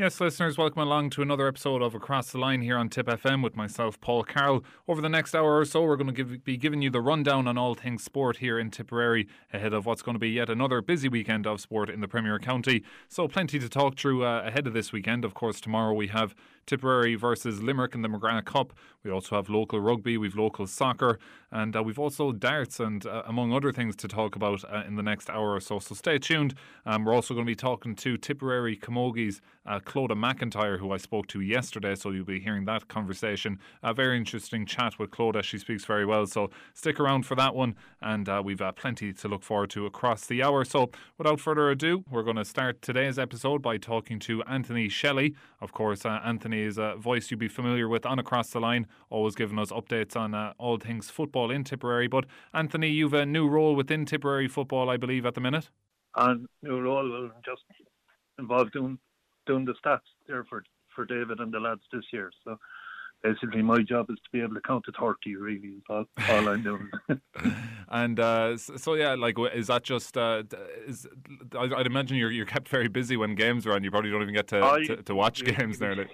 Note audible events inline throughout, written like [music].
Yes, listeners, welcome along to another episode of Across the Line here on Tip FM with myself, Paul Carroll. Over the next hour or so, we're going to give, be giving you the rundown on all things sport here in Tipperary ahead of what's going to be yet another busy weekend of sport in the Premier County. So, plenty to talk through uh, ahead of this weekend. Of course, tomorrow we have Tipperary versus Limerick in the McGrath Cup. We also have local rugby, we've local soccer, and uh, we've also darts and uh, among other things to talk about uh, in the next hour or so. So stay tuned. Um, we're also going to be talking to Tipperary Camogies uh, Clodagh McIntyre, who I spoke to yesterday. So you'll be hearing that conversation. A very interesting chat with Clodagh. She speaks very well. So stick around for that one, and uh, we've uh, plenty to look forward to across the hour. So without further ado, we're going to start today's episode by talking to Anthony Shelley. Of course, Anthony is a voice you'd be familiar with on Across the Line, always giving us updates on uh, all things football in Tipperary. But Anthony, you've a new role within Tipperary football, I believe, at the minute. And new role will just involved doing doing the stats there for for David and the lads this year. So basically my job is to be able to count to 30 really is all, all I'm doing. [laughs] And uh, so yeah like is that just uh, is I'd imagine you're you're kept very busy when games are on. You probably don't even get to, I, to, to, watch [laughs] you, games nearly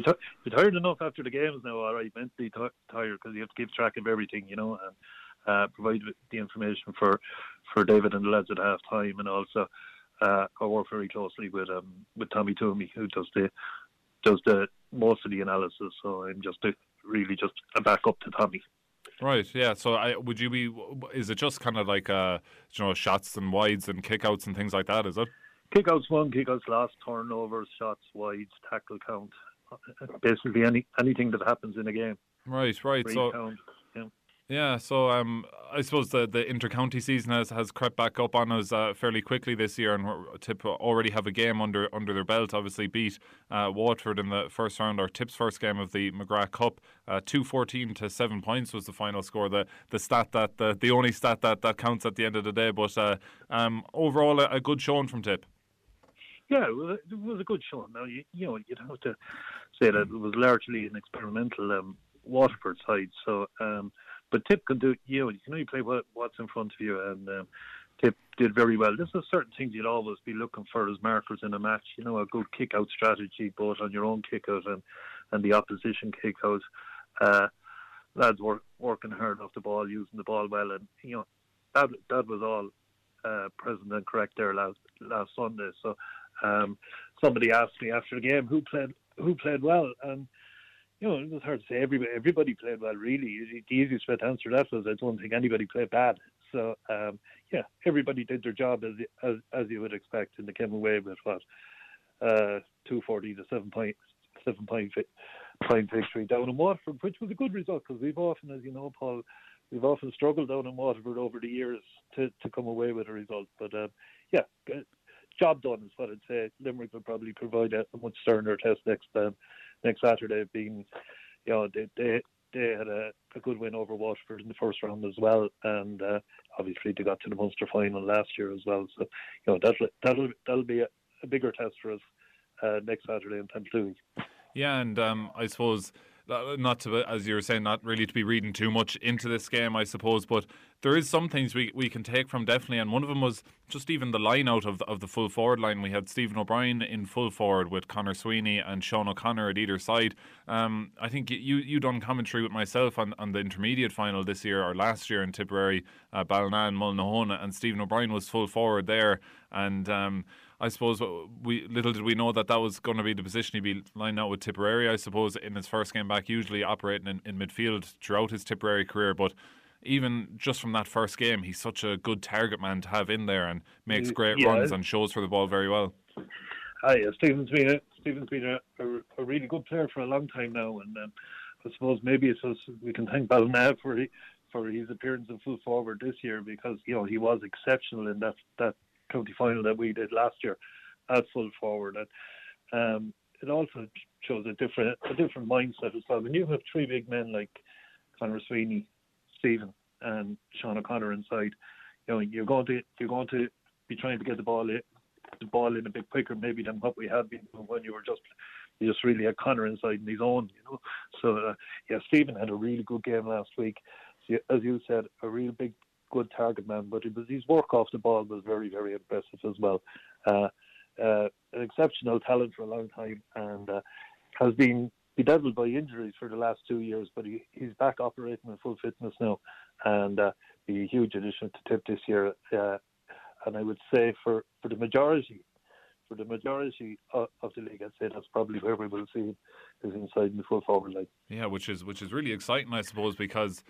t- be tired enough after the games now alright mentally t- tired because you have to keep track of everything you know and uh, provide the information for for David and the lads at half time and also uh, I work very closely with um, with Tommy Toomey who does the does the most of the analysis. So I'm just a, really just a backup to Tommy. Right. Yeah. So, I, would you be? Is it just kind of like uh, you know, shots and wides and kickouts and things like that? Is it? Kickouts one, kickouts last, turnovers, shots, wides, tackle count, basically any anything that happens in a game. Right. Right. so. Count. Yeah, so um, I suppose the the intercounty season has, has crept back up on us uh, fairly quickly this year, and Tip already have a game under under their belt. Obviously, beat uh, Waterford in the first round, or Tip's first game of the McGrath Cup. Uh, two fourteen to seven points was the final score. The the stat that the, the only stat that, that counts at the end of the day. But uh, um, overall, a, a, good showing from Tip. Yeah, it was a good showing. Now you you know you'd have to say that it was largely an experimental um, Waterford side. So. Um, but Tip can do, you know, you can only play what, what's in front of you, and um, Tip did very well. This is certain things you'd always be looking for as markers in a match. You know, a good kick out strategy, both on your own kick out and, and the opposition kick out. Uh, lads were working hard off the ball, using the ball well, and you know that that was all uh, present and correct there last last Sunday. So um, somebody asked me after the game who played who played well, and you know, it was hard to say. Everybody, everybody played well, really. The easiest way to answer that was I don't think anybody played bad. So, um, yeah, everybody did their job as, as as you would expect, and they came away with what uh, two forty to seven point seven point point victory down in Waterford, which was a good result because we've often, as you know, Paul, we've often struggled down in Waterford over the years to to come away with a result. But um, yeah, job done is what I'd say. Limerick will probably provide a, much sterner test next um, next Saturday, being you know they they, they had a, a good win over Waterford in the first round as well, and uh, obviously they got to the Munster final last year as well. So you know that'll that'll that'll be a, a bigger test for us uh, next Saturday in Templeogue. Yeah, and um, I suppose not to, as you were saying, not really to be reading too much into this game, I suppose. But there is some things we, we can take from definitely, and one of them was just even the line out of the, of the full forward line. We had Stephen O'Brien in full forward with Conor Sweeney and Sean O'Connor at either side. Um, I think you you done commentary with myself on, on the intermediate final this year or last year in Tipperary, uh, Ballinane, Mullinahone, and Stephen O'Brien was full forward there, and. Um, I suppose we little did we know that that was going to be the position he'd be lined out with Tipperary. I suppose in his first game back, usually operating in, in midfield throughout his Tipperary career, but even just from that first game, he's such a good target man to have in there and makes great yeah. runs and shows for the ball very well. Hi, yeah, Stephen's been a, Stephen's been a, a, a, really good player for a long time now, and um, I suppose maybe it's just, we can thank Ballina for for his appearance in full forward this year because you know he was exceptional in that that county final that we did last year at full forward. And um, it also shows a different a different mindset as well. When you have three big men like Conor Sweeney, Stephen, and Sean O'Conor inside, you know you're going to you're going to be trying to get the ball in, the ball in a bit quicker maybe than what we had been when you were just just really had Connor inside in his own, you know. So uh, yeah, Stephen had a really good game last week. As you said, a real big good target man, but it was his work off the ball was very, very impressive as well. Uh, uh, an exceptional talent for a long time and uh, has been bedeviled by injuries for the last two years, but he, he's back operating in full fitness now, and uh, be a huge addition to Tip this year. Uh, and I would say for, for the majority, for the majority of, the league, I'd say that's probably where we will see him is inside in the full forward line. Yeah, which is which is really exciting, I suppose, because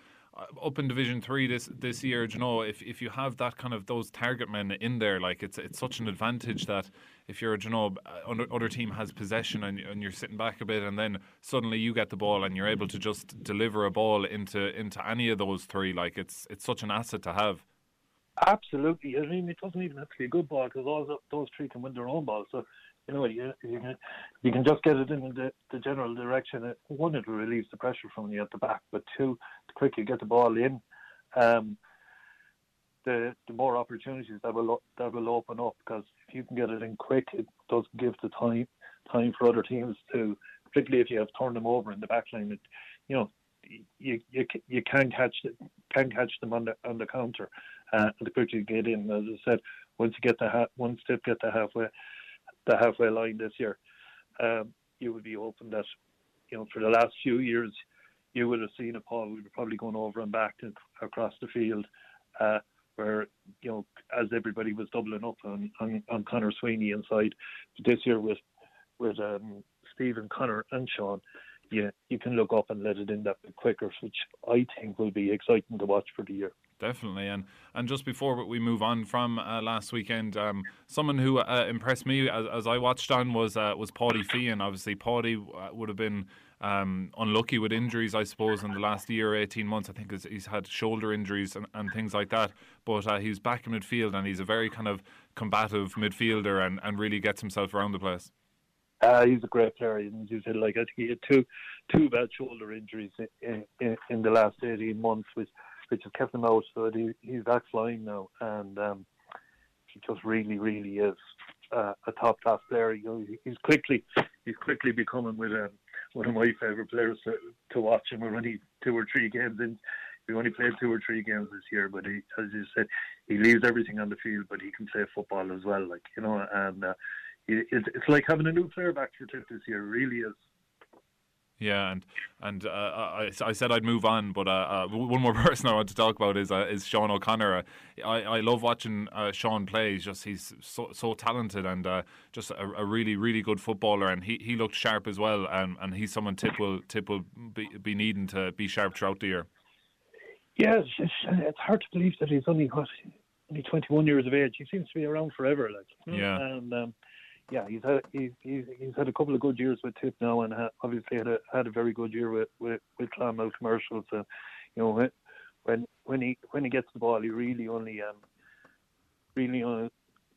up in Division Three this this year, you know, if if you have that kind of those target men in there, like it's it's such an advantage that if you're, you know, uh, other team has possession and, and you're sitting back a bit, and then suddenly you get the ball and you're able to just deliver a ball into into any of those three, like it's it's such an asset to have. Absolutely. I mean, it doesn't even have to be a good ball because all those three can win their own ball. So you know, you, you can you can just get it in the, the general direction. One, it will relieve the pressure from you at the back, but two, the quicker you get the ball in, um, the the more opportunities that will that will open up. Because if you can get it in quick, it does give the time time for other teams to, particularly if you have turned them over in the back line. It, you know, you you you can catch can catch them on the on the counter. Uh, the quicker you get in, as I said, once you get the ha- once they get the halfway the halfway line this year, um, you would be hoping that, you know, for the last few years, you would have seen a Paul. We were probably going over and back to, across the field, uh, where you know, as everybody was doubling up on on, on Conor Sweeney inside. But this year with with um, Stephen Conor and Sean, yeah, you can look up and let it in that bit quicker, which I think will be exciting to watch for the year. Definitely, and and just before we move on from uh, last weekend, um, someone who uh, impressed me as, as, I watched on was uh, was Paudie Feehan. Obviously, Paudie uh, would have been um, unlucky with injuries, I suppose, in the last year, eighteen months. I think he's had shoulder injuries and, and things like that. But uh, he's back in midfield, and he's a very kind of combative midfielder, and, and really gets himself around the place. Uh, he's a great player, and said like I think he had two two bad shoulder injuries in, in, in the last eighteen months, which which has kept him out. So he, he's back flying now, and um, he just really, really is uh, a top class player. You know, he's quickly he's quickly becoming with um, one of my favourite players to, to watch. And we're only two or three games in. We only played two or three games this year, but he, as you said, he leaves everything on the field, but he can play football as well. Like you know, and uh, it, it's like having a new player back for Tip this year. Really is. Yeah, and and uh, I, I said I'd move on, but uh, uh, one more [laughs] person I want to talk about is uh, is Sean O'Connor. I, I love watching uh, Sean play. He's just he's so so talented and uh, just a, a, really really good footballer. And he, he looked sharp as well. And, and he's someone Tip will Tip will be, be needing to be sharp throughout the year. Yeah, it's, it's, it's hard to believe that he's only what only 21 years of age. He seems to be around forever. Like yeah, and. Um, yeah, he's had he's, he's he's had a couple of good years with Tip now, and ha- obviously had a had a very good year with with, with Clonmel commercials. So, you know, when when he when he gets the ball, he really only um really uh,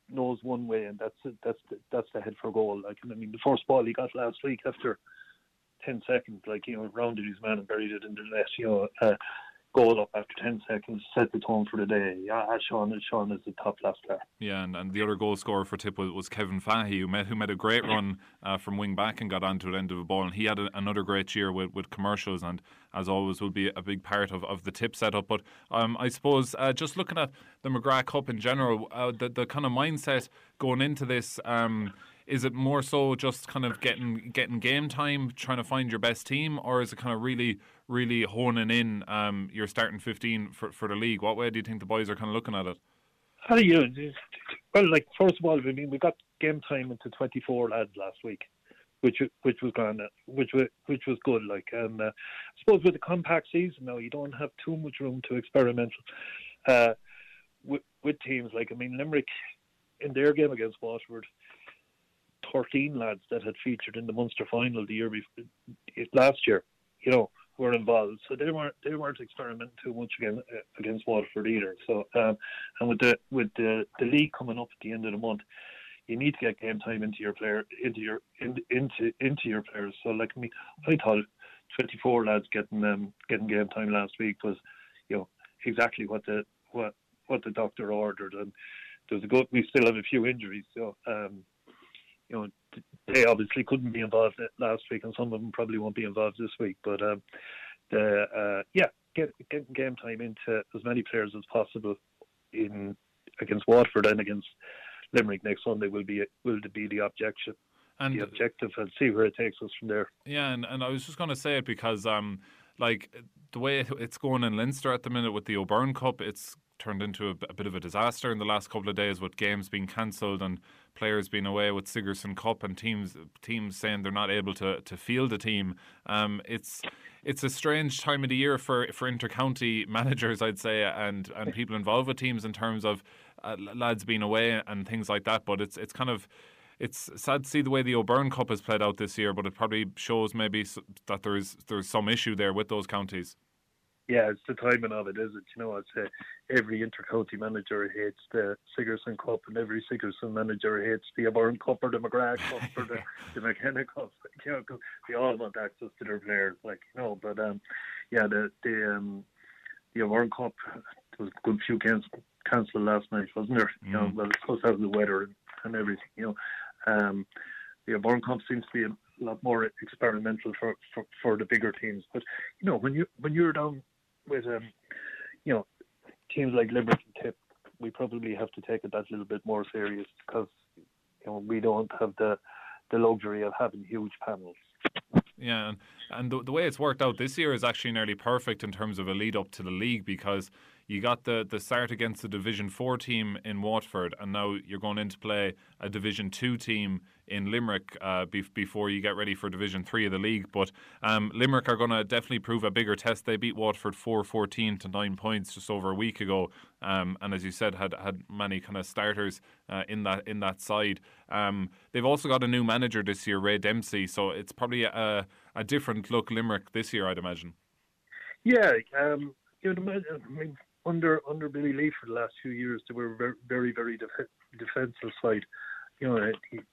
knows one way, and that's that's the, that's the head for goal. Like I mean, the first ball he got last week after ten seconds, like you know, rounded his man and buried it in the net. You know, uh, goal up after 10 seconds, set the tone for the day. Yeah, Sean, Sean is the top class player. Yeah, and, and the other goal scorer for Tip was, was Kevin Fahey, who made, who made a great run uh, from wing back and got onto the end of a ball. And he had a, another great year with, with commercials, and as always, will be a big part of, of the Tip setup. But um, I suppose uh, just looking at the McGrath Cup in general, uh, the, the kind of mindset going into this. Um, is it more so just kind of getting getting game time, trying to find your best team, or is it kind of really really honing in um, your starting 15 for, for the league? What way do you think the boys are kind of looking at it? How do you? Well, like first of all, I mean, we got game time into 24 lads last week, which which was grand, which was which was good. Like, and uh, I suppose with the compact season now, you don't have too much room to experiment uh, with, with teams. Like, I mean, Limerick in their game against Waterford, 13 lads that had featured in the Munster final the year before, last year. You know, were involved, so they weren't they weren't experimenting too much against against Waterford either. So um, and with the with the the league coming up at the end of the month, you need to get game time into your player into your in, into into your players. So like me, I thought 24 lads getting um getting game time last week was you know exactly what the what what the doctor ordered and there's a good we still have a few injuries so um you know they obviously couldn't be involved last week, and some of them probably won't be involved this week. But um, the uh, yeah, get, getting game time into as many players as possible in against Waterford and against Limerick next Sunday will be will be the objection. And the objective and see where it takes us from there. Yeah, and, and I was just going to say it because um, like the way it's going in Leinster at the minute with the O'Byrne Cup, it's turned into a, a, bit of a disaster in the last couple of days with games being cancelled and players being away with Sigerson Cup and teams teams saying they're not able to to field a team. Um, it's it's a strange time of the year for for intercounty [laughs] managers, I'd say, and and people involved with teams in terms of uh, lads being away and things like that. But it's it's kind of it's sad to see the way the O'Byrne Cup has played out this year, but it probably shows maybe that there's there's some issue there with those counties. Yeah, it's the timing of it, is it? You know, I'd say every intercounty manager hates the Sigerson Cup, and every Sigerson manager hates the O'Byrne Cup or the McGrath Cup or the, [laughs] the McKenna Cup. You know, they all want access to their players, like you know. But um, yeah, the the um, the O'Byrne Cup, there was a good few games cancelled last night, wasn't there? Mm. You know, mm. well, it's to have the weather and, and everything. You know, um, the O'Byrne Cup seems to be a lot more experimental for, for, for the bigger teams. But you know, when you when you're down with um, you know, teams like and Tip, we probably have to take it that little bit more serious because you know we don't have the the luxury of having huge panels. Yeah, and, and the, the way it's worked out this year is actually nearly perfect in terms of a lead up to the league because you got the, the start against the Division 4 team in Waterford, and now you're going in to play a Division 2 team in Limerick uh, be- before you get ready for Division 3 of the league. But um, Limerick are going to definitely prove a bigger test. They beat Waterford 4 14 to 9 points just over a week ago, um, and as you said, had, had many kind of starters uh, in that in that side. Um, they've also got a new manager this year, Ray Dempsey, so it's probably a, a different look Limerick this year, I'd imagine. Yeah, um, you know, I mean, under under Billy Lee for the last few years, they were very very, def- defensive side. You know, it,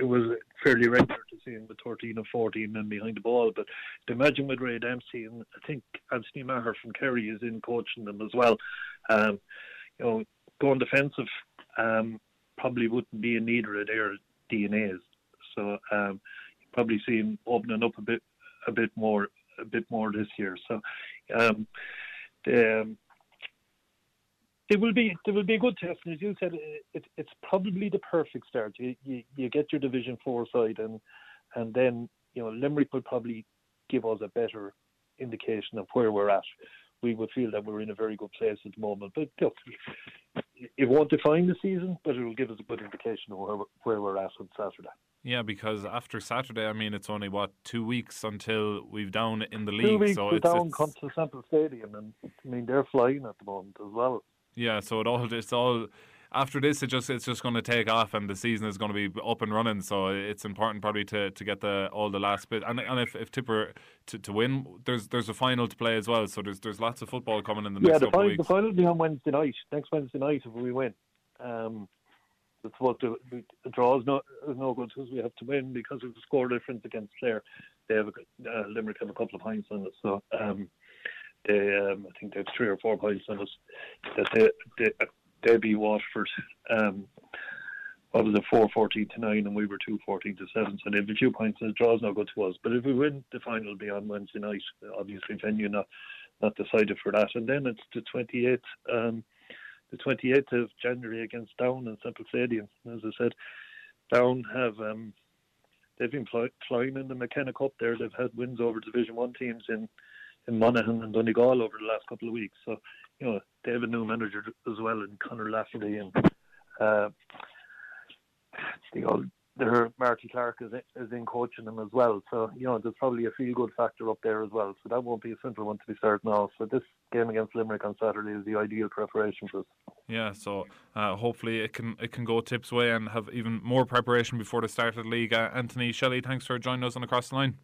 it, was fairly regular to see him with 13 and 14 men behind the ball. But imagine with Ray Dempsey, and I think Anthony Maher from Kerry is in coaching them as well. Um, you know, going defensive um, probably wouldn't be in either of their DNAs. So um, you probably see him opening up a bit, a bit more, a bit more this year. So um, the, um, it will be it will be a good test, and as you said, uh, it, it's probably the perfect start. You, you you get your Division Four side, and and then you know Limerick will probably give us a better indication of where we're at. We would feel that we're in a very good place at the moment, but look, it won't define the season, but it will give us a good indication of where where we're at on Saturday. Yeah, because after Saturday, I mean, it's only what two weeks until we've down in the league. Two weeks so it's, down it's... comes to Semple Stadium, and I mean they're flying at the moment as well. Yeah, so it all it's all after this it just it's just going to take off and the season is going to be up and running. So it's important probably to, to get the all the last bit. And, and if, if Tipper to, to win there's there's a final to play as well. So there's there's lots of football coming in the yeah, next the couple final, of weeks. the final will be on Wednesday night next Wednesday night if we win. Um, it's what the, the draw is no is no good because we have to win because of the score difference against Clare. They have a, uh, Limerick have a couple of points on it so um, they, um, I think they have three or four points on us. That they, they, they beat Waterford. Um, what was it, four fourteen to nine, and we were two fourteen to seven. So they have a few points, and the draw's not good to us. But if we win, the final will be on Wednesday night. Obviously, venue not not decided for that, and then it's the twenty eighth. Um, the 28th of January against Down and Semple Stadium. As I said, Down have um, they've been fly, flying in the McKenna Cup there. They've had wins over Division One teams in in Monaghan and Donegal over the last couple of weeks. So, you know, they have a new manager as well in Conor Laverty and uh, the old their Marty Clarke is in, is in coaching them as well. So, you know, there's probably a feel good factor up there as well. So that won't be a simple one to be starting off. So this game against Limerick on Saturday is the ideal preparation for us. Yeah, so uh, hopefully it can it can go tips way and have even more preparation before the start of the league. Uh, Anthony Shelley, thanks for joining us on Across the Line.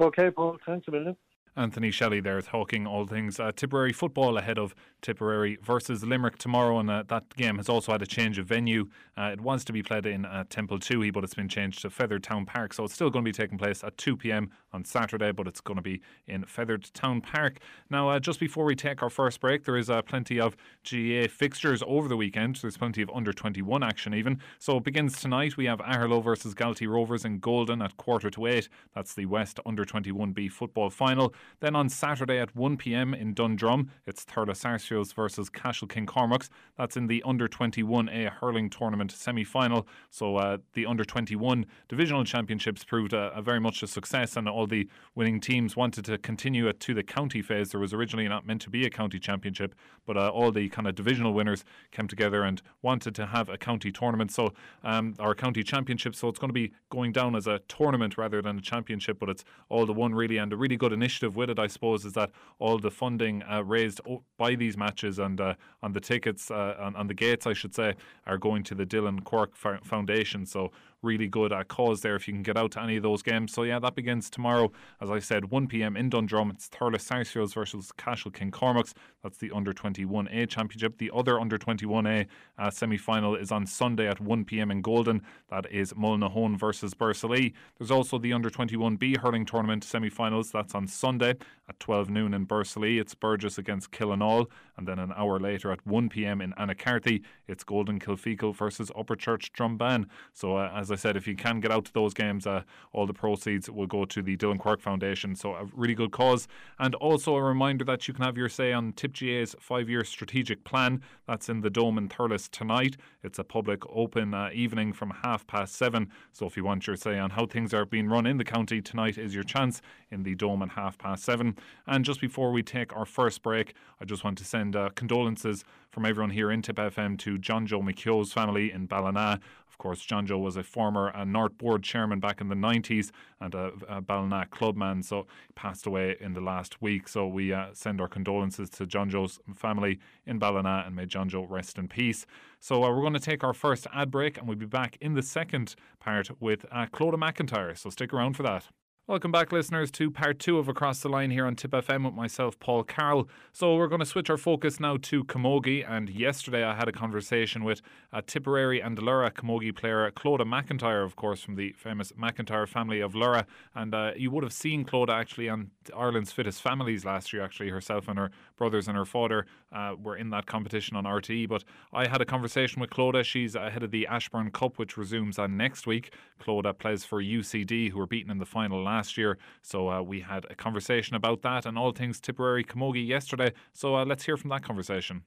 Okay, Paul, thanks a million. Anthony Shelley there talking all things uh, Tipperary football ahead of Tipperary versus Limerick tomorrow, and uh, that game has also had a change of venue. Uh, it was to be played in uh, Templetuohy, but it's been changed to Fethard Town Park, so it's still going to be taking place at 2 p.m. on Saturday, but it's going to be in Fethard Town Park. Now, uh, just before we take our first break, there is uh, plenty of GAA fixtures over the weekend. There's plenty of under 21 action even. So it begins tonight. We have Aherlow versus Galtee Rovers in Golden at quarter to eight. That's the West under 21B football final. Then on Saturday at 1 pm in Dundrum, it's Thurles Sarsfields versus Cashel King Cormac's. That's in the under 21A hurling tournament semi final. So uh, the under 21 divisional championships proved a very much a success, and all the winning teams wanted to continue it to the county phase. There was originally not meant to be a county championship, but uh, all the kind of divisional winners came together and wanted to have a county tournament. So um, our county championship. So it's going to be going down as a tournament rather than a championship, but it's all the one really. And a really good initiative with it, I suppose, is that all the funding uh, raised by these matches and uh, on the tickets, uh, on, on the gates, I should say, are going to the Dillon Quirke Foundation. So really good cause there if you can get out to any of those games. So yeah, that begins tomorrow, as I said, 1 p.m. in Dundrum. It's Thurles Sarsfields versus Cashel King Cormac's. That's the under 21A championship. The other under 21A uh, semi final is on Sunday at 1 p.m. in Golden. That is Mullinahone versus Borrisoleigh. There's also the under 21B hurling tournament semi finals. That's on Sunday at 12 noon in Borrisoleigh. It's Burgess against Killenaule. And then an hour later at 1 p.m. in Annacarty, it's Golden Kilfeacle versus Upperchurch Drombane. So uh, as I said, if you can get out to those games, uh, all the proceeds will go to the Dillon Quirke Foundation. So a really good cause. And also a reminder that you can have your say on TipGA's five year strategic plan. That's in the Dome in Thurles tonight. It's a public open uh, evening from half past seven. So if you want your say on how things are being run in the county, tonight is your chance in the Dome at half past seven. And just before we take our first break, I just want to send uh, condolences from everyone here in Tip FM to John Joe McKeogh's family in Ballina. Of course, John Joe was a former uh, North Board chairman back in the 90s and a, a Ballina clubman, so he passed away in the last week. So we uh, send our condolences to John Joe's family in Ballina and may John Joe rest in peace. So uh, we're going to take our first ad break and we'll be back in the second part with uh, Clodagh McIntyre. So stick around for that. Welcome back, listeners, to part two of Across the Line here on Tip FM with myself, Paul Carroll. So, we're going to switch our focus now to Camogie. And yesterday, I had a conversation with a Tipperary and Lorrha Camogie player, Clodagh McIntyre, of course, from the famous McIntyre family of Lorrha. And uh, you would have seen Clodagh actually on Ireland's Fittest Families last year, actually. Herself and her brothers and her father uh, were in that competition on RTE. But I had a conversation with Clodagh. She's ahead of the Ashbourne Cup, which resumes on next week. Clodagh plays for UCD, who were beaten in the final last year. So uh, we had a conversation about that and all things Tipperary Camogie yesterday. So uh, let's hear from that conversation.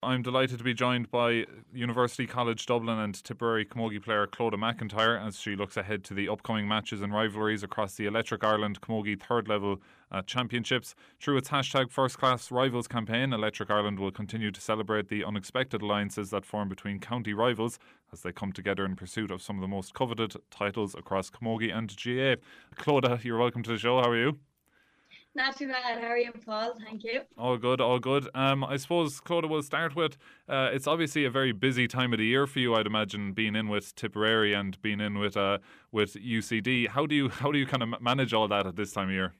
I'm delighted to be joined by University College Dublin and Tipperary Camogie player Clodagh McIntyre as she looks ahead to the upcoming matches and rivalries across the Electric Ireland Camogie third level uh, championships. Through its hashtag First Class Rivals campaign, Electric Ireland will continue to celebrate the unexpected alliances that form between county rivals as they come together in pursuit of some of the most coveted titles across Camogie and GAA. Clodagh, you're welcome to the show. How are you? Not too bad. How are you, Paul? Thank you. All good, all good. Um, I suppose, Clodagh, we'll start with uh, it's obviously a very busy time of the year for you, I'd imagine, being in with Tipperary and being in with uh, with UCD. How do you how do you kind of manage all that at this time of year?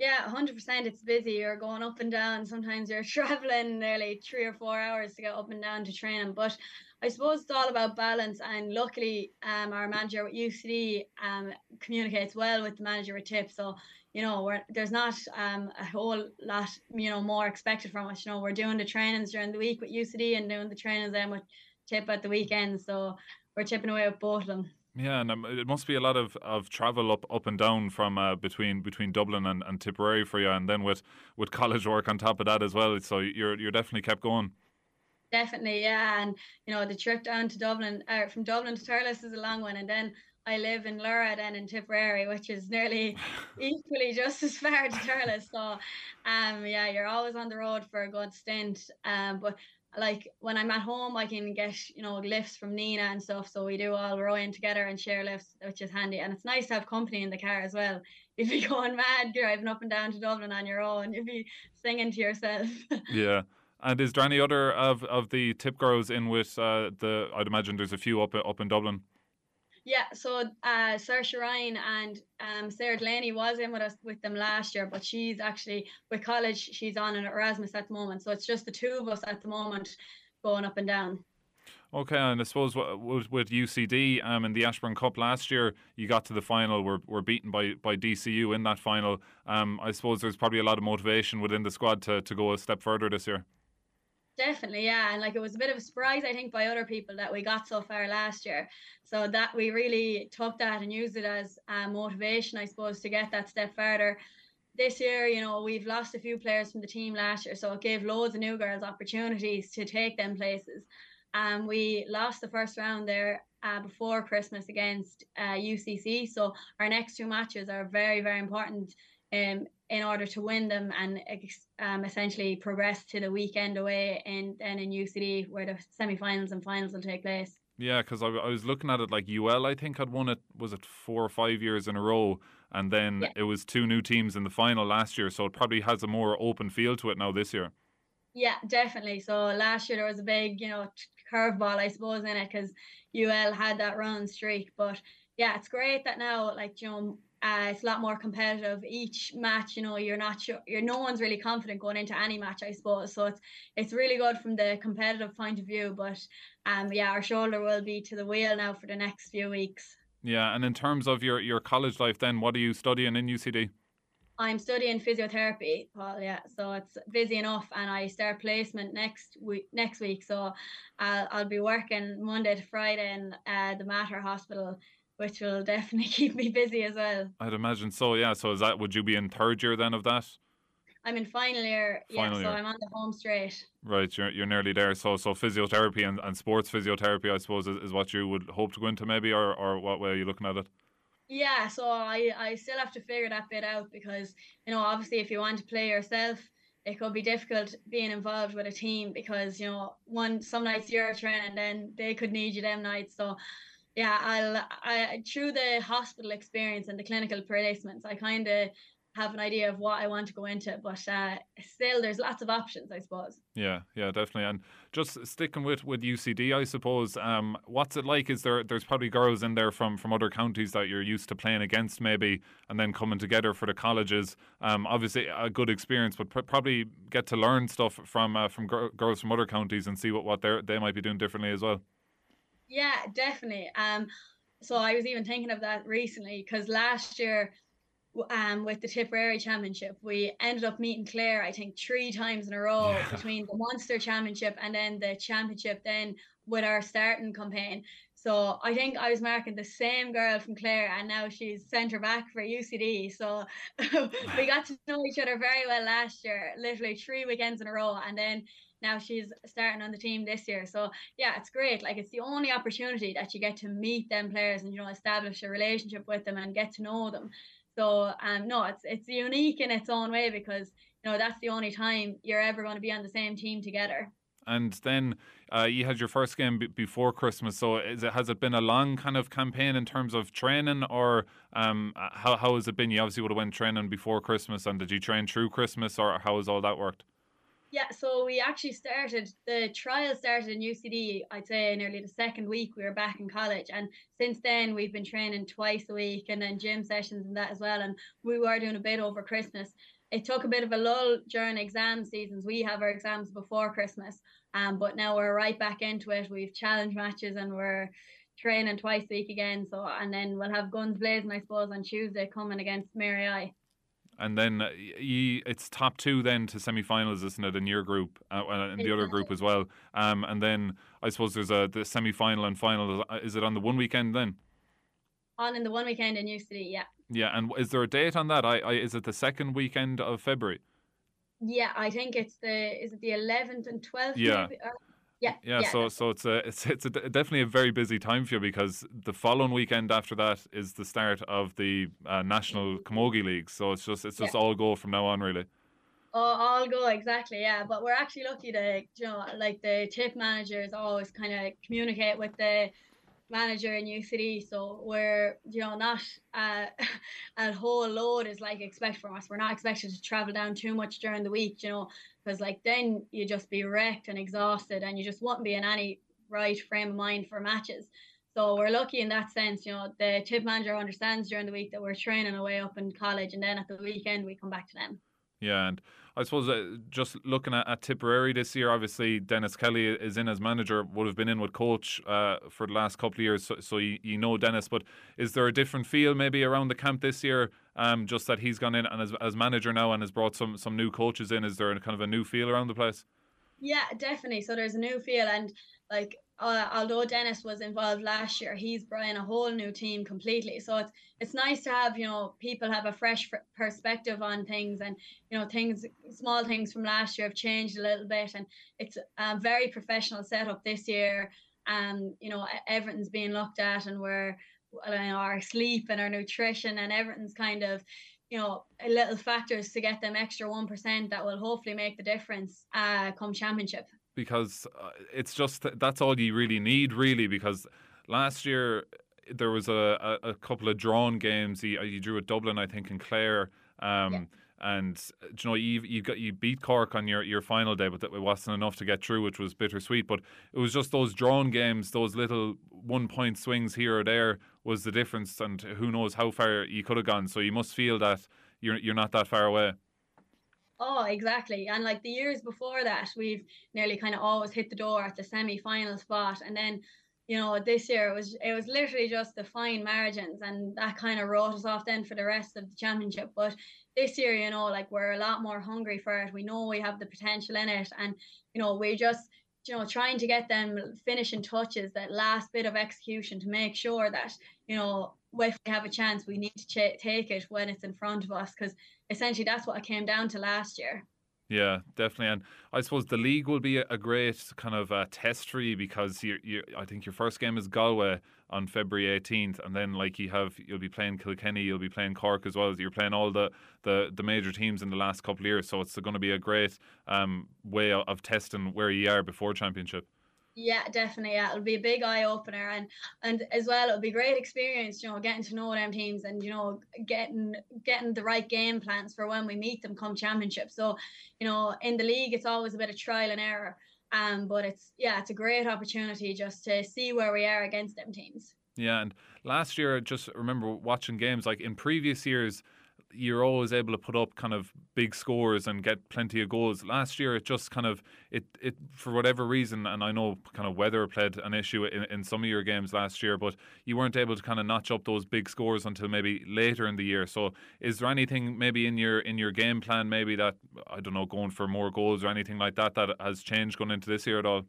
Yeah, 100%. It's busy. You're going up and down. Sometimes you're [laughs] traveling nearly three or four hours to get up and down to training. But I suppose it's all about balance. And luckily, um, our manager at UCD um, communicates well with the manager at TIP. So you know, we're, there's not um, a whole lot, you know, more expected from us. You know, we're doing the trainings during the week with UCD and doing the trainings then with Tip at the weekend. So we're chipping away at both of them. Yeah, and um, it must be a lot of, of travel up up and down from uh, between between Dublin and, and Tipperary for you, and then with, with college work on top of that as well. So you're you're definitely kept going. Definitely, yeah, and you know the trip down to Dublin, uh, from Dublin to Thurles is a long one, and then I live in Lorrha then in Tipperary, which is nearly [laughs] equally just as far to Thurles. So, um, yeah, you're always on the road for a good stint. Um, but like when I'm at home, I can get you know lifts from Nina and stuff. So we do all row in together and share lifts, which is handy. And it's nice to have company in the car as well. [laughs] If you're going mad driving up and down to Dublin on your own, you'd be singing to yourself. [laughs] yeah. And is there any other of, of the tip girls in with uh, the? I'd imagine there's a few up up in Dublin. Yeah, so uh, Saoirse Ryan and um, Sarah Delaney was in with us with them last year, but she's actually with college. She's on an Erasmus at the moment, so it's just the two of us at the moment going up and down. Okay, and I suppose with, with UCD um, in the Ashbourne Cup last year, you got to the final. Were were beaten by, by DCU in that final. Um, I suppose there's probably a lot of motivation within the squad to, to go a step further this year. Definitely, yeah, and like it was a bit of a surprise, I think, by other people that we got so far last year. So that we really took that and used it as a motivation, I suppose, to get that step further. This year, you know, we've lost a few players from the team last year, so it gave loads of new girls opportunities to take them places. Um, we lost the first round there uh, before Christmas against uh, UCC, so our next two matches are very, very important um, in order to win them and um, essentially progress to the weekend away and then in UCD where the semi-finals and finals will take place. Yeah, because I, I, was looking at it like UL. I think had won it was it four or five years in a row, and then yeah. it was two new teams in the final last year. So it probably has a more open feel to it now this year. Yeah, definitely. So last year there was a big, you know, curveball, I suppose, in it because UL had that run streak. But yeah, it's great that now, like you know, uh, it's a lot more competitive. Each match, you know, you're not sure, you're no one's really confident going into any match, I suppose. So it's it's really good from the competitive point of view. But um, yeah, our shoulder will be to the wheel now for the next few weeks. Yeah, and in terms of your your college life, then what are you studying in UCD? I'm studying physiotherapy, Paul. Yeah, so it's busy enough, and I start placement next week. Next week, so I'll I'll be working Monday to Friday in uh, the Mater Hospital which will definitely [laughs] keep me busy as well. I'd imagine so. Yeah. So is that would you be in third year then of that? I'm in final year. Final yeah, year. so I'm on the home straight. Right, you're you're nearly there. So so physiotherapy and, and sports physiotherapy, I suppose, is, is what you would hope to go into maybe, or or what way are you looking at it? Yeah, so I I still have to figure that bit out because you know obviously if you want to play yourself, it could be difficult being involved with a team because you know one some nights you're training, and then they could need you them nights. So yeah, I'll I through the hospital experience and the clinical placements, I kind of have an idea of what I want to go into, but uh, still, there's lots of options, I suppose. Yeah, yeah, definitely. And just sticking with, with UCD, I suppose, um, what's it like? Is there there's probably girls in there from, from other counties that you're used to playing against, maybe, and then coming together for the colleges. Um, obviously, a good experience, but pr- probably get to learn stuff from uh, from gr- girls from other counties and see what what they they might be doing differently as well. Yeah, definitely. Um, so I was even thinking of that recently because last year, um, with the Tipperary Championship, we ended up meeting Clare, I think, three times in a row yeah. between the Munster Championship and then the Championship, then with our starting campaign. So I think I was marking the same girl from Clare, and now she's centre back for UCD. So [laughs] we got to know each other very well last year, literally three weekends in a row, and then now she's starting on the team this year. So yeah, it's great. Like it's the only opportunity that you get to meet them players and you know establish a relationship with them and get to know them. So um no, it's it's unique in its own way because you know that's the only time you're ever going to be on the same team together. And then uh, you had your first game b- before Christmas. So it has it been a long kind of campaign in terms of training, or um, how how has it been? You obviously would have went training before Christmas, and did you train through Christmas, or how has all that worked? Yeah, so we actually started the trial started in UCD. I'd say nearly the second week we were back in college, and since then we've been training twice a week and then gym sessions and that as well. And we were doing a bit over Christmas. It took a bit of a lull during exam seasons. We have our exams before Christmas, um, but now we're right back into it. We've challenge matches and we're training twice a week again. So and then we'll have guns blazing, I suppose, on Tuesday coming against Mary I and then uh, you, it's top two then to semi-finals, isn't it, in your group uh, and the other group as well. Um, and then I suppose there's a the semi-final and final. Uh, is it on the one weekend then? On in the one weekend in New City, yeah. Yeah, and is there a date on that? I, I is it the second weekend of February? Yeah, I think it's the is it the 11th and 12th? Yeah. Maybe? Yeah, yeah, yeah. So so it's a it's it's a, definitely a very busy time for you because the following weekend after that is the start of the uh, national camogie league. So it's just it's just yeah. all go from now on, really. Oh, all go exactly, yeah. But we're actually lucky to you know like the tip managers always kind of communicate with the manager in UCD, so we're you know not uh, [laughs] a whole load is like expected from us. We're not expected to travel down too much during the week, you know, because like then you just be wrecked and exhausted, and you just won't be in any right frame of mind for matches. So we're lucky in that sense, you know, the tip manager understands during the week that we're training away up in college, and then at the weekend we come back to them. Yeah, and I suppose uh, just looking at, at Tipperary this year, obviously Denis Kelly is in as manager, would have been in with coach uh, for the last couple of years, so, so you, you, know Denis. But is there a different feel maybe around the camp this year? Um, just that he's gone in and as, as manager now and has brought some some new coaches in. Is there a, kind of a new feel around the place? Yeah, definitely. So there's a new feel, and like uh, although Denis was involved last year, he's bringing a whole new team completely. So it's it's nice to have you know people have a fresh perspective on things, and you know things small things from last year have changed a little bit, and it's a very professional setup this year. And you know everything's being looked at, and we're you know, our sleep and our nutrition and everything's kind of you know little factors to get them extra one percent that will hopefully make the difference uh, come championship because uh, it's just that's all you really need, really. Because last year there was a, a, a couple of drawn games. You, you, drew at Dublin, I think, and Clare. Um, yeah. And you know you you got you beat Cork on your, your final day, but it wasn't enough to get through, which was bittersweet. But it was just those drawn games, those little one point swings here or there, was the difference. And who knows how far you could have gone. So you must feel that you're you're not that far away. Oh, exactly. And like the years before that, we've nearly kind of always hit the door at the semi-final spot, and then you know this year it was it was literally just the fine margins, and that kind of wrote us off then for the rest of the championship. But this year, you know, like we're a lot more hungry for it. We know we have the potential in it, and you know we just you know trying to get them finishing touches, that last bit of execution to make sure that you know if we have a chance, we need to ch- take it when it's in front of us because essentially that's what it came down to last year. Yeah, definitely, and I suppose the league will be a great kind of uh, test for you because you, you, I think your first game is Galway on February 18th, and then like you have, you'll be playing Kilkenny, you'll be playing Cork as well you're playing all the, the, the major teams in the last couple of years. So it's going to be a great um, way of testing where you are before championship. Yeah, definitely. Yeah, it'll be a big eye opener, and and as well, it'll be great experience. You know, getting to know them teams, and you know, getting getting the right game plans for when we meet them come championship. So, you know, in the league, it's always a bit of trial and error. Um, but it's yeah, it's a great opportunity just to see where we are against them teams. Yeah, and last year, I just remember watching games like in previous years you're always able to put up kind of big scores and get plenty of goals. Last year, it just kind of it it for whatever reason, and I know kind of weather played an issue in, in some of your games last year, but you weren't able to kind of notch up those big scores until maybe later in the year. So, is there anything maybe in your in your game plan, maybe that I don't know, going for more goals or anything like that, that has changed going into this year at all?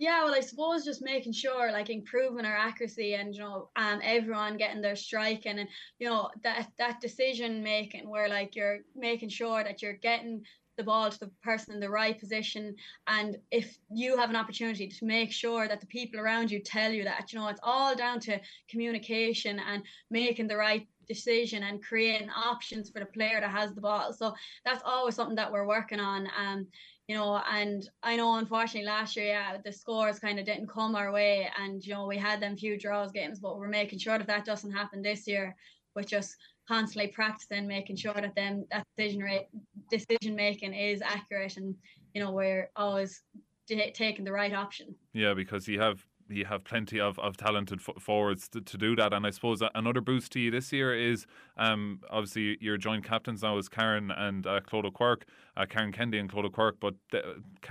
Yeah, well, I suppose just making sure, like improving our accuracy, and you know, um, everyone getting their striking, and you know that that decision making, where like you're making sure that you're getting the ball to the person in the right position, and if you have an opportunity to make sure that the people around you tell you that, you know, it's all down to communication and making the right decision and creating options for the player that has the ball. So that's always something that we're working on. Um, you know, and I know unfortunately last year, yeah, the scores kind of didn't come our way, and you know we had them few draws games, but we're making sure that that doesn't happen this year, with just constantly practicing, making sure that them that decision rate decision making is accurate, and you know we're always taking the right option. Yeah, because you have you have plenty of, of talented f- forwards to, to do that. And I suppose another boost to you this year is um, obviously your joint captains now is Karen and uh, Clodagh Quirke, uh, Karen Kennedy and Clodagh Quirke. But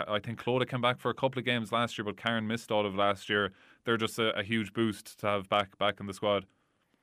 I think Clodagh came back for a couple of games last year, but Karen missed all of last year. They're just a, a huge boost to have back back in the squad.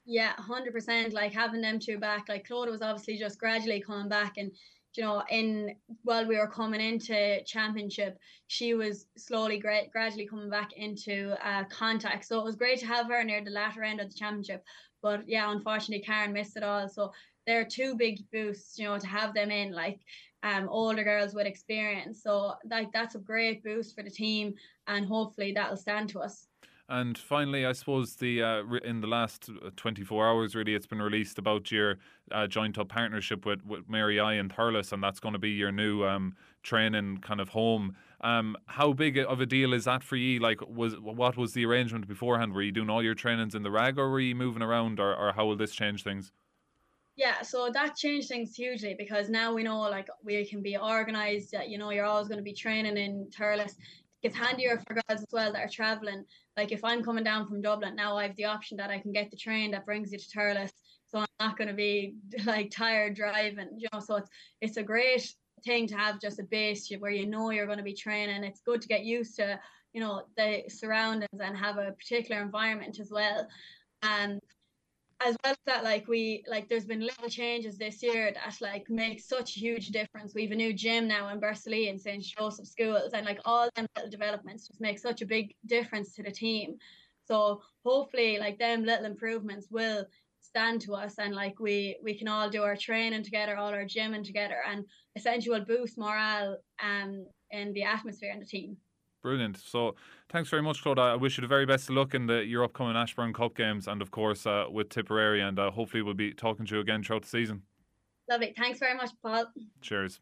Yeah, hundred percent. Like having them two back. Like Clodagh was obviously just gradually coming back, and you know, in while we were coming into championship, she was slowly, gra- gradually coming back into uh, contact. So it was great to have her near the latter end of the championship. But yeah, unfortunately, Karen missed it all. So there are two big boosts, you know, to have them in like um, older girls with experience. So like that's a great boost for the team, and hopefully that'll stand to us. And finally, I suppose the uh, in the last uh, 24 hours, really, it's been released about your uh, joint up partnership with, with Mary I and Thurles, and that's going to be your new um, training kind of home. Um, how big of a deal is that for you? Like, was what was the arrangement beforehand? Were you doing all your trainings in the rag, or were you moving around, or, or how will this change things? Yeah, so that changed things hugely because now we know like we can be organized. You know, you're always going to be training in Thurles it's handier for guys as well that are traveling. Like if I'm coming down from Dublin now, I have the option that I can get the train that brings you to Thurles. so I'm not going to be [laughs] like tired driving. You know, so it's it's a great thing to have just a base where you know you're going to be training. It's good to get used to you know the surroundings and have a particular environment as well. And as well as that, like we like there's been little changes this year that like make such a huge difference. We have a new gym now in Bursley and St. Joseph schools and like all them little developments just make such a big difference to the team. So hopefully like them little improvements will stand to us and like we we can all do our training together, all our gymming together and essentially will boost morale um in the atmosphere in the team. Brilliant. So, thanks very much, Claude. I wish you the very best of luck in the your upcoming Ashbourne Cup games, and of course uh, with Tipperary. And uh, hopefully, we'll be talking to you again throughout the season. Lovely. Thanks very much, Paul. Cheers.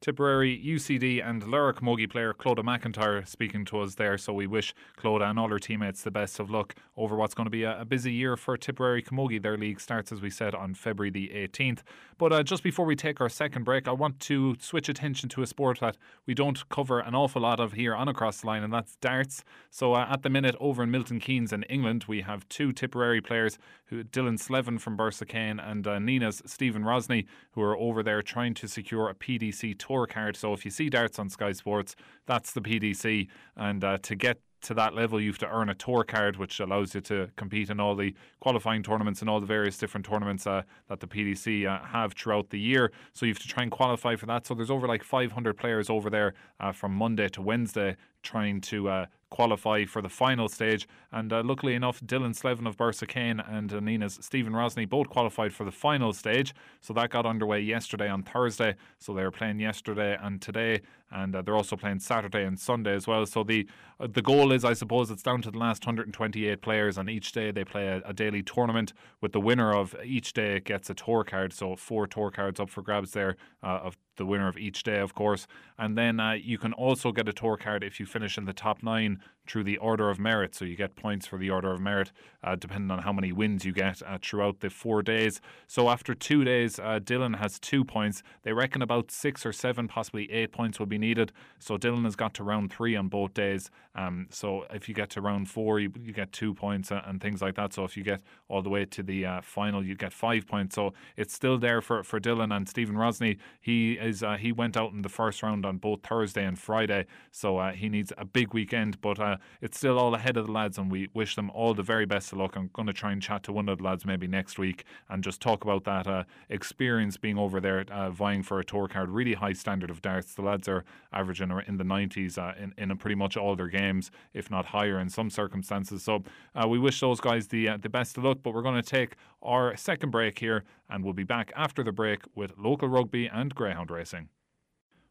Tipperary, UCD, and Camogie player Clodagh McIntyre speaking to us there. So we wish Clodagh and all her teammates the best of luck over what's going to be a, a busy year for Tipperary Camogie. Their league starts, as we said, on February the 18th. But uh, just before we take our second break, I want to switch attention to a sport that we don't cover an awful lot of here on Across the Line, and that's darts. So uh, at the minute, over in Milton Keynes in England, we have two Tipperary players, who Dylan Slevin from Kane and uh, Nenagh Stephen Rosney, who are over there trying to secure a PDC tour tour card. So if you see darts on Sky Sports, that's the PDC. And uh, to get to that level, you have to earn a tour card, which allows you to compete in all the qualifying tournaments and all the various different tournaments uh, that the PDC uh, have throughout the year. So you have to try and qualify for that. So there's over like 500 players over there uh, from Monday to Wednesday trying to uh, qualify for the final stage. And uh, luckily enough, Dylan Slevin of Borrisokane and Nenagh's Stephen Rosney both qualified for the final stage. So that got underway yesterday on Thursday. So they were playing yesterday and today, and uh, they're also playing Saturday and Sunday as well. So the the goal is, I suppose, it's down to the last 128 players, and each day they play a, a daily tournament. With the winner of each day gets a tour card. So four tour cards up for grabs there uh, of the winner of each day, of course. And then uh, you can also get a tour card if you finish in the top nine through the Order of Merit. So you get points for the Order of Merit uh, depending on how many wins you get uh, throughout the four days. So after two days, uh, Dylan has two points. They reckon about six or seven, possibly eight points will be needed. So Dylan has got to round three on both days. Um, so if you get to round four, you, you get two points uh, and things like that. So if you get all the way to the uh, final, you get five points. So it's still there for, for Dylan and Stephen Rosney. He is uh, he went out in the first round on both Thursday and Friday. So he needs a big weekend, but it's still all ahead of the lads, and we wish them all the very best of luck. I'm going to try and chat to one of the lads maybe next week and just talk about that uh, experience being over there uh, vying for a tour card. Really high standard of darts. The lads are averaging in the 90s uh, in, in pretty much all their games, if not higher in some circumstances. So uh, we wish those guys the uh, the best of luck. But we're going to take our second break here, and we'll be back after the break with local rugby and greyhound racing.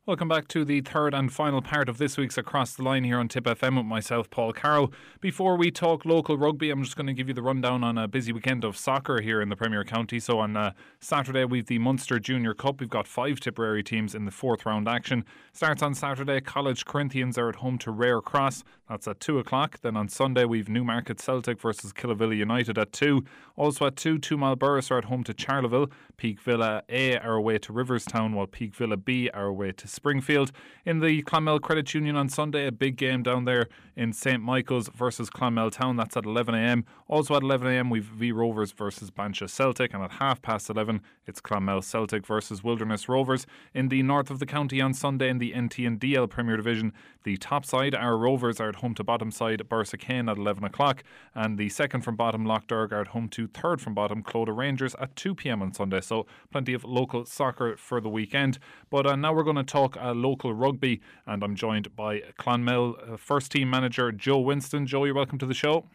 Welcome back to the third and final part of this week's Across the Line here on Tip FM with myself, Paul Carroll. Before we talk local rugby, I'm just going to give you the rundown on a busy weekend of soccer here in the Premier County. So on uh, Saturday, we've the Munster Junior Cup. We've got five Tipperary teams in the fourth round action. Starts on Saturday. College Corinthians are at home to Rearcross. That's at 2 o'clock. Then on Sunday, we've Newmarket Celtic versus Killavilla United at 2. Also at 2, Two Mile Borris are at home to Charleville. Peake Villa A are away to Riverstown, while Peake Villa B are away to Springfield. In the Clonmel Credit Union on Sunday, a big game down there in St Michael's versus Clonmel Town. That's at 11am. Also at 11am, we've V Rovers versus Bansha Celtic. And at half past 11, it's Clonmel Celtic versus Wilderness Rovers. In the north of the county on Sunday in the NT and DL Premier Division, the top side, our Rovers, are at home to bottom side Kane at 11 o'clock. And the second from bottom, Lough Derg, are at home to third from bottom, Clodagh Rangers at 2pm on Sunday. So plenty of local soccer for the weekend. But uh, now we're going to talk uh, local rugby, and I'm joined by Clonmel uh, first team manager Joe Winston. Joe, you're welcome to the show.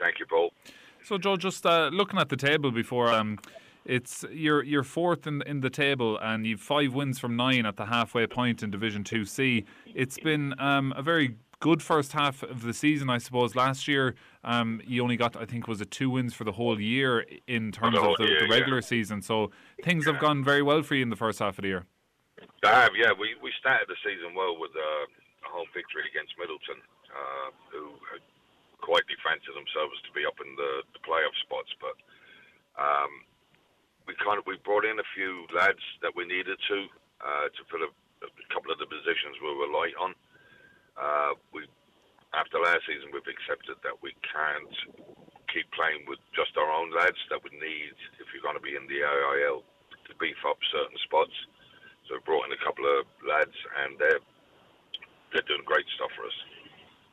Thank you, Paul. So, Joe, just uh, looking at the table before. Um, it's you're you're fourth in in the table, and you've five wins from nine at the halfway point in Division Two C. It's been um, a very good first half of the season, I suppose. Last year, um, you only got, I think, was it two wins for the whole year in terms the of the, year, the regular yeah. season. So things yeah. have gone very well for you in the first half of the year. They have, yeah. We we started the season well with uh, a home victory against Midleton, uh, who had quietly fancied themselves to be up in the, the playoff spots, but. Um, we kind of we brought in a few lads that we needed to uh, to fill a, a, couple of the positions we were light on. Uh, we after last season we've accepted that we can't keep playing with just our own lads that we need if you're going to be in the AIL to beef up certain spots. So we brought in a couple of lads, and they're they're doing great stuff for us.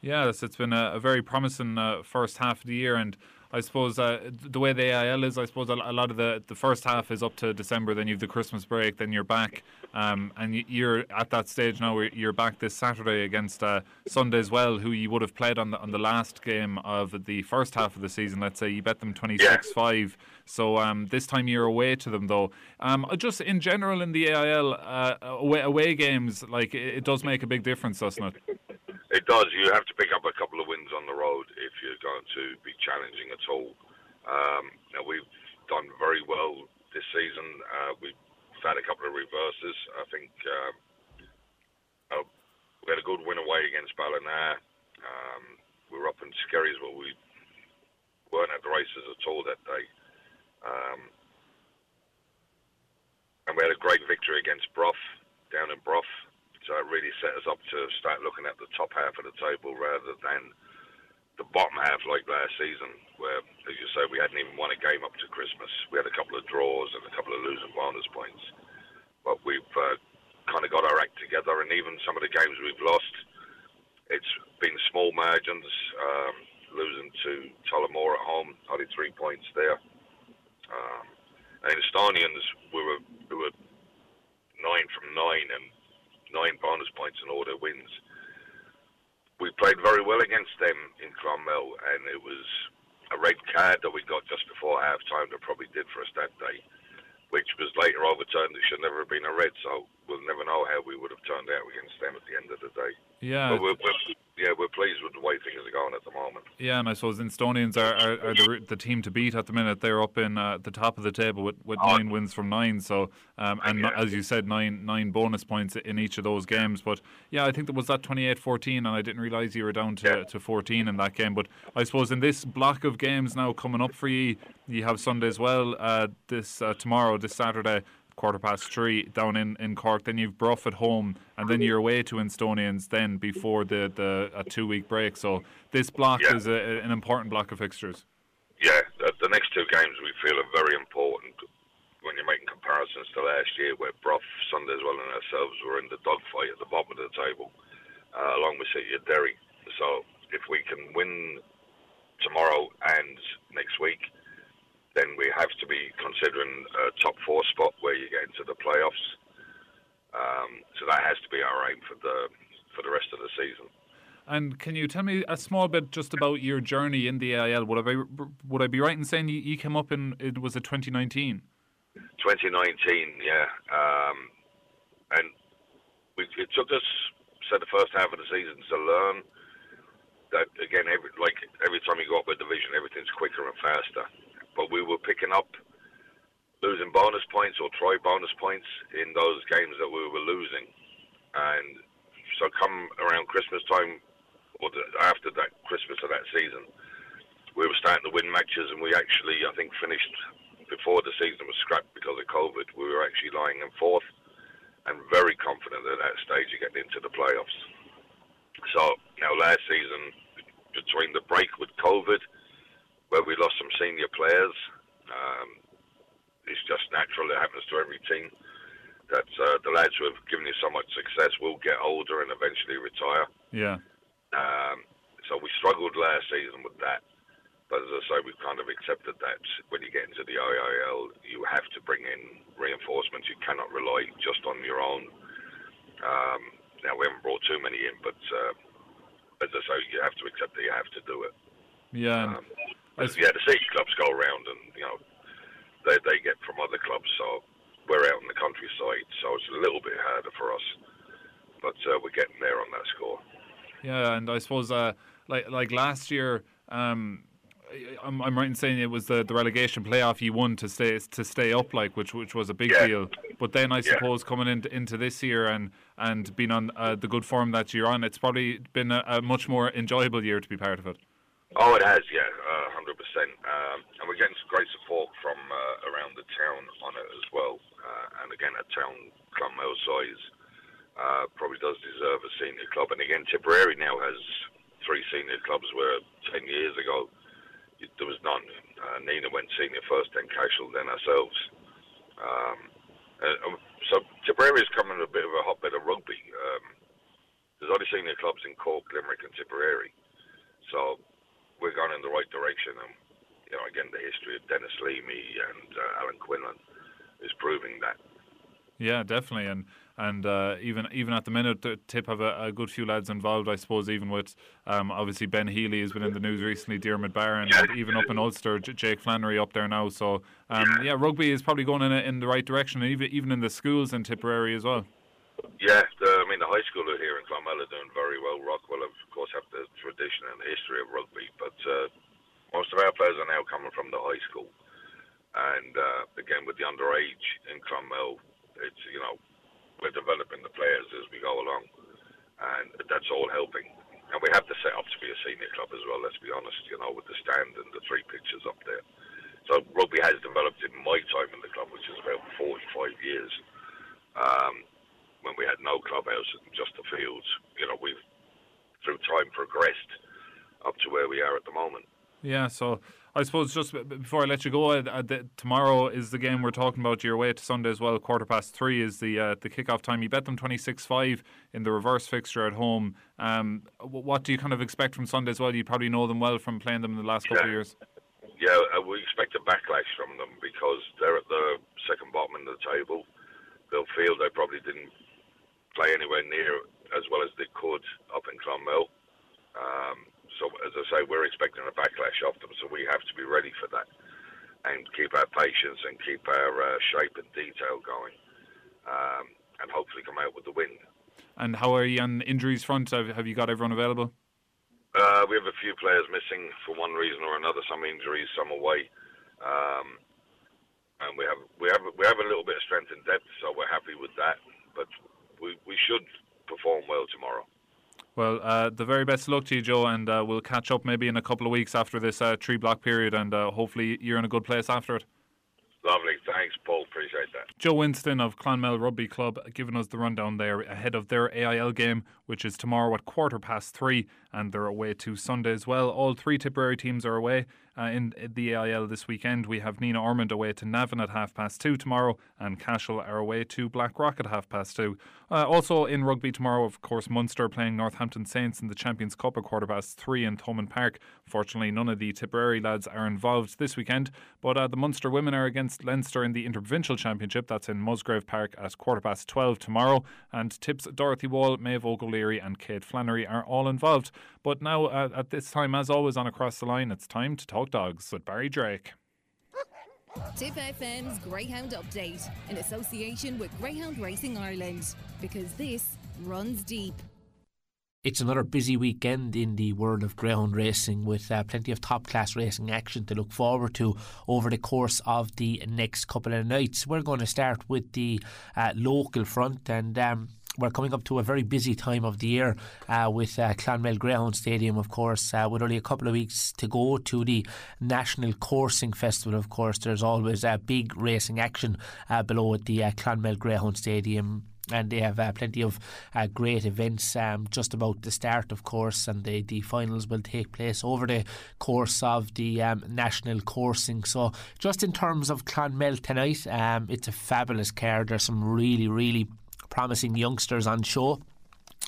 Yes, it's been a, a very promising uh, first half of the year, and I suppose uh, the way the AIL is, I suppose a, lot of the, the first half is up to December. Then you've the Christmas break. Then you're back, um, and you're at that stage now. Where you're back this Saturday against uh, Sunday's Well, who you would have played on the on the last game of the first half of the season. Let's say you bet them twenty six yeah. five. So um, this time you're away to them though. Um, just in general in the AIL uh, away, away games, like it, it does make a big difference, doesn't it? It does. You have to pick up a couple of wins on the road if you're going to be challenging at all. Um, now we've done very well this season. Uh, we've had a couple of reverses. I think uh, we had a good win away against Ballina. Um, we were up in Skerries, but we weren't at the races at all that day. Um, and we had a great victory against Bruff down in Bruff. So it really set us up to start looking at the top half of the table rather than the bottom half like last season, where, as you say, we hadn't even won a game up to Christmas. We had a couple of draws and a couple of losing bonus points. But we've uh, kind of got our act together, and even some of the games we've lost, it's been small margins. Um, losing to Tullamore at home, only three points there. Um, and Instonians, we were, we were nine from nine, and nine bonus points in all their wins. We played very well against them in Clonmel, and it was a red card that we got just before half time that probably did for us that day, which was later overturned. It should never have been a red, so we'll never know how we would have turned out against them at the end of the day. Yeah. But we're, we're, yeah, we're pleased with the way things are going at the moment. Yeah, and I suppose Instonians are, are, are the, the team to beat at the minute. They're up in uh, the top of the table with, with oh. nine wins from nine. So, um, and yeah. as you said, nine nine bonus points in each of those games. But yeah, I think there was that 28-14, and I didn't realise you were down to, yeah. to 14 in that game. But I suppose in this block of games now coming up for you, you have Sunday's Well. Uh, this uh, tomorrow, this Saturday quarter past three down in, in Cork. Then you've Bruff at home, and then you're away to Instonians. Then before the the a two week break. So this block yeah. is a, an important block of fixtures. Yeah, the, the, next two games we feel are very important when you're making comparisons to last year, where Bruff, Sunday as well, and ourselves were in the dogfight at the bottom of the table, uh, along with City of Derry. So if we can win tomorrow and next week then we have to be considering a top four spot where you get into the playoffs. Um, so that has to be our aim for the for the rest of the season. And can you tell me a small bit just about your journey in the AIL? Would I be, would I be right in saying you, you came up in it was a 2019? 2019, yeah. Um, and we, it took us, said the first half of the season to learn that again, every, like every time you go up a division, everything's quicker and faster but we were picking up losing bonus points or try bonus points in those games that we were losing. And so come around Christmas time, or the, after that Christmas of that season, we were starting to win matches, and we actually, I think, finished before the season was scrapped because of COVID. We were actually lying in fourth, and very confident at that stage of getting into the playoffs. So now last season, between the break with COVID where we lost some senior players. Um, it's just natural. It happens to every team. That uh, the lads who have given you so much success will get older and eventually retire. Yeah. Um, so we struggled last season with that. But as I say, we've kind of accepted that when you get into the AIL, you have to bring in reinforcements. You cannot rely just on your own. Um, now, we haven't brought too many in, but uh, as I say, you have to accept that you have to do it. Yeah. Um, yeah, the city clubs go around and you know they they get from other clubs, so we're out in the countryside, so it's a little bit harder for us, but uh, we're getting there on that score. Yeah, and I suppose uh, like like last year. Um, I'm, I'm right in saying it was the, the relegation playoff you won to stay to stay up, like which which was a big yeah. deal. But then I yeah. suppose coming into into this year and and being on uh, the good form that you're on, it's probably been a, a, much more enjoyable year to be part of it. Oh, it has, yeah, uh, hundred percent. Um, and we're getting some great support from uh, around the town on it as well. Uh, and again, a town club our size uh, probably does deserve a senior club. And again, Tipperary now has three senior clubs where ten years ago there was none. Uh, Nenagh went senior first, then Cashel, then ourselves. Um, uh, so Tipperary is coming a bit of a hotbed of rugby. Um, there's only senior clubs in Cork, Limerick, and Tipperary. So we're going in the right direction. And, you know, again, the history of Denis Leamy and uh, Alan Quinlan is proving that. Yeah, definitely, and and uh, even even at the minute, Tip have a, a, good few lads involved. I suppose even with um, obviously Ben Healy has been in the news recently, Diarmuid Barron, yeah. and even up in Ulster, J- Jake Flannery up there now. So um, yeah. yeah. rugby is probably going in a, in the right direction, even even in the schools in Tipperary as well. Yeah, the, I mean the high school here in Clonmel are doing very well. Rockwell, of course, have the tradition and the history of rugby, but uh, most of our players are now coming from the high school. And uh, again, with the underage in Clonmel, it's you know we're developing the players as we go along, and that's all helping. And we have to set up to be a senior club as well. Let's be honest, you know, with the stand and the three pitches up there. So rugby has developed in my time in the club, which is about 45 years. Um, when we had no clubhouse and just the fields, you know, we've through time progressed up to where we are at the moment. Yeah, so I suppose just before I let you go, uh, the, tomorrow is the game we're talking about. Your way to Sunday's Well. Quarter past three is the uh, the kickoff time. You bet them twenty six five in the reverse fixture at home. Um, what do you kind of expect from Sunday's Well? You probably know them well from playing them in the last couple yeah. of years. Yeah, uh, we expect a backlash from them because they're at the second bottom of the table. They'll feel they probably didn't play anywhere near as well as they could up in Clonmel. Um, so, as I say, we're expecting a backlash of them, so we have to be ready for that and keep our patience and keep our uh, shape and detail going, um, and hopefully come out with the win. And how are you on injuries front? Have, have you got everyone available? Uh, we have a few players missing for one reason or another. Some injuries, some away, um, and we have we have we have a little bit of strength and depth, so we're happy with that. But we we should perform well tomorrow. Well, uh, the very best luck to you, Joe, and uh, we'll catch up maybe in a couple of weeks after this uh, tree block period, and uh, hopefully you're in a good place after it. Lovely. Thanks, Paul. Appreciate that. Joe Winston of Clonmel Rugby Club giving us the rundown there ahead of their AIL game, which is tomorrow at quarter past three, and they're away to Sunday's Well. All three Tipperary teams are away uh, in the AIL this weekend. We have Nenagh Ormond away to Navan at half past two tomorrow, and Cashel are away to Blackrock at half past two. Uh, also in rugby tomorrow, of course, Munster playing Northampton Saints in the Champions Cup at quarter past three in Thomond Park. Fortunately, none of the Tipperary lads are involved this weekend, but uh, the Munster women are against Leinster in the Interprovincial Championship. That's in Musgrave Park at quarter past 12 tomorrow. And Tips Dorothy Wall, Maeve O'Leary, and Kate Flannery are all involved. But now, uh, at this time, as always, on Across the Line, it's time to talk dogs with Barry Drake. Tipp FM's Greyhound Update in association with Greyhound Racing Ireland because this runs deep. It's another busy weekend in the world of ground racing with uh, plenty of top class racing action to look forward to over the course of the next couple of nights. We're going to start with the uh, local front and um, we're coming up to a very busy time of the year uh, with uh, Clonmel Greyhound Stadium, of course, uh, with only a couple of weeks to go to the National Coursing Festival. Of course, there's always a big racing action uh, below at the uh, Clonmel Greyhound Stadium and they have uh, plenty of uh, great events um, just about the start, of course, and the, the finals will take place over the course of the um, national coursing. So, just in terms of Clonmel tonight, um, it's a fabulous card. There's some really, really promising youngsters on show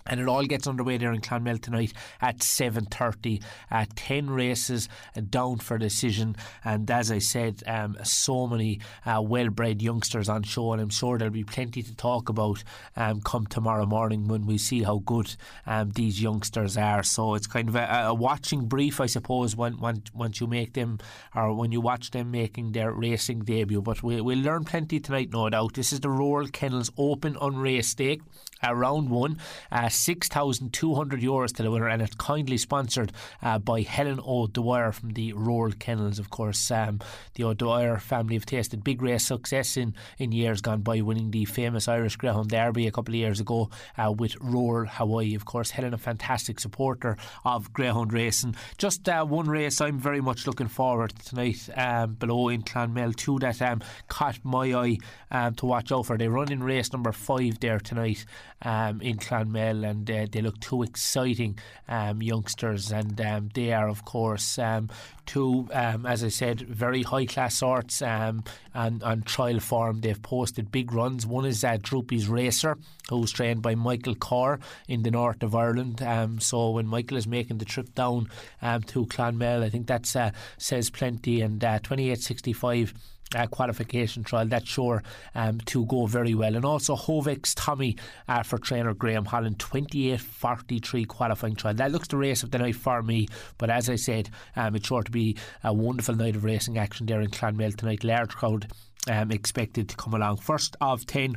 and it all gets underway there in Clonmel tonight at 7.30 uh, 10 races down for decision and as I said um, so many uh, well-bred youngsters on show. And I'm sure there'll be plenty to talk about um, come tomorrow morning when we see how good um, these youngsters are. So it's kind of a, a watching brief I suppose when, when, once you make them or when you watch them making their racing debut. But we, we'll learn plenty tonight no doubt. This is the Royal Kennels Open Unraced Stake uh, round one uh, 6,200 euros to the winner, and it's kindly sponsored uh, by Helen O'Dwyer from the Royal Kennels, of course. Um, the O'Dwyer family have tasted big race success in, in years gone by, winning the famous Irish Greyhound Derby a couple of years ago uh, with Royal Hawaii. Of course, Helen, a fantastic supporter of Greyhound racing. Just uh, one race I'm very much looking forward to tonight um, below in Clonmel, two that um, caught my eye um, to watch out for. They run in race number five there tonight um, in Clonmel and uh, they look two exciting um, youngsters, and um, they are, of course, um, two, um, as I said, very high class sorts um, and on trial form. They've posted big runs. One is uh, Droopy's Racer, who's trained by Michael Carr in the north of Ireland. Um, so when Michael is making the trip down um, to Clonmel, I think that uh, says plenty. And uh, 28.65 uh, qualification trial. That's sure um, to go very well. And also Hovek's Tommy uh, for trainer Graham Holland, 28.43 qualifying trial. That looks the race of the night for me. But as I said, um, it's sure to be a wonderful night of racing action there in Clonmel tonight. Large crowd um, expected to come along. First of 10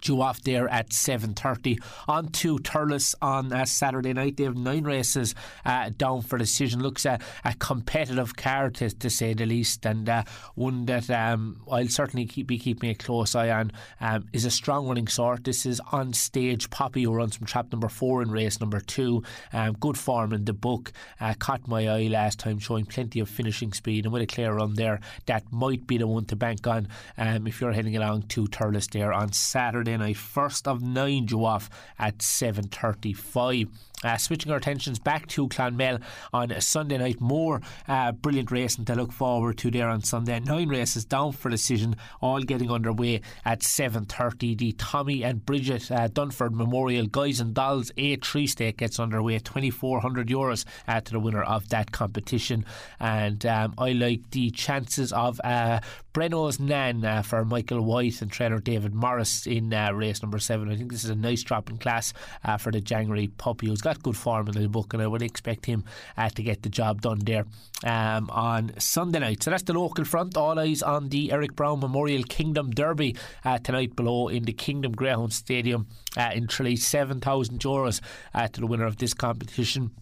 due off there at 7.30 on to Thurles on uh, Saturday night. They have nine races uh, down for decision looks a, competitive card to, to, say the least and uh, one that um, I'll certainly keep, be keeping a close eye on. Um, is a strong running sort. This is on stage. Poppy who runs from trap number four in race number two. Um, good form in the book. Uh, caught my eye last time showing plenty of finishing speed. And with a clear run there that might be the one to bank on um, if you're heading along to Thurles there on Saturday Saturday night. First of nine due off at 7.35. Uh, switching our attentions back to Clonmel on a Sunday night. More uh, brilliant racing to look forward to there on Sunday. Nine races down for decision, all getting underway at 7.30. The Tommy and Bridget uh, Dunford Memorial Guys and Dolls A3 stake gets underway. at 2,400 euros uh, to the winner of that competition. And um, I like the chances of uh, Breno's Nan uh, for Michael White and trainer David Morris in uh, race number seven. I think this is a nice drop in class for the January puppy who's got good form in the book, and I would expect him uh, to get the job done there um, on Sunday night. So that's the local front. All eyes on the Eric Brown Memorial Kingdom Derby uh, tonight below in the Kingdom Greyhound Stadium uh, in Tralee. 7,000 euros to the winner of this competition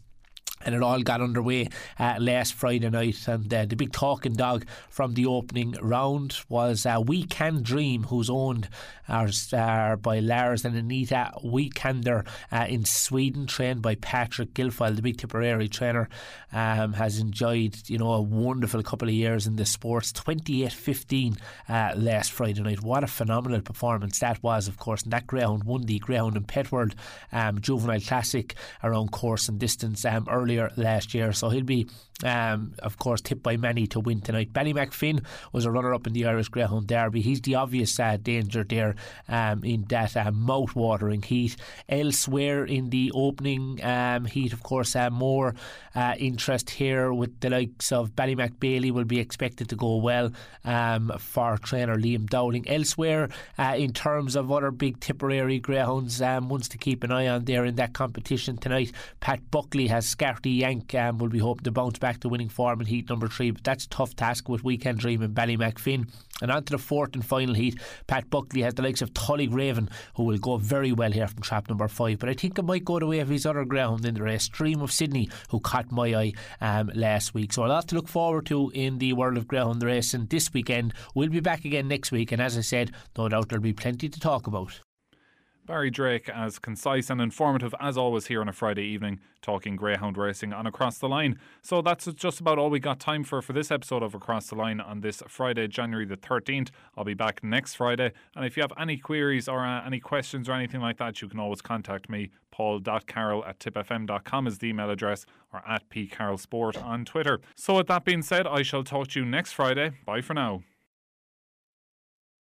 and it all got underway uh, last Friday night. And uh, the big talking dog from the opening round was uh, We Can Dream, who's owned uh, by Lars and Anita Weekender uh, in Sweden, trained by Patrick Guilfoyle, the big Tipperary trainer. Um, has enjoyed, you know, a wonderful couple of years in the sports. 28-15 uh, last Friday night. What a phenomenal performance that was, of course. And that greyhound won the Greyhound and Pet World um, Juvenile Classic around course and distance um, early earlier last year. So he'll be, um, of course, tipped by many to win tonight. Ballymacfin was a runner up in the Irish Greyhound Derby. He's the obvious uh, danger there um, in that uh, mouth watering heat. Elsewhere in the opening um, heat, of course, uh, more uh, interest here with the likes of Ballymac Bailey will be expected to go well um, for trainer Liam Dowling. Elsewhere, uh, in terms of other big Tipperary Greyhounds, um, ones to keep an eye on there in that competition tonight, Pat Buckley has scarred the Yank um, will be hoping to bounce back to winning form in heat number three, but that's tough task with Weekend Dream and Ballymacfin. And on to the fourth and final heat, Pat Buckley has the likes of Tullygraven, who will go very well here from trap number five. But I think it might go the way of his other ground in the race, Stream of Sydney, who caught my eye um, last week. So a lot to look forward to in the world of ground racing this weekend. We'll be back again next week, and as I said, no doubt there'll be plenty to talk about. Barry Drake, as concise and informative as always here on a Friday evening, talking greyhound racing on Across the Line. So that's just about all we got time for for this episode of Across the Line on this Friday, January the 13th. I'll be back next Friday. And if you have any queries or uh, any questions or anything like that, you can always contact me. Paul.carroll at tipfm.com is the email address or at pcarrollsport on Twitter. So with that being said, I shall talk to you next Friday. Bye for now.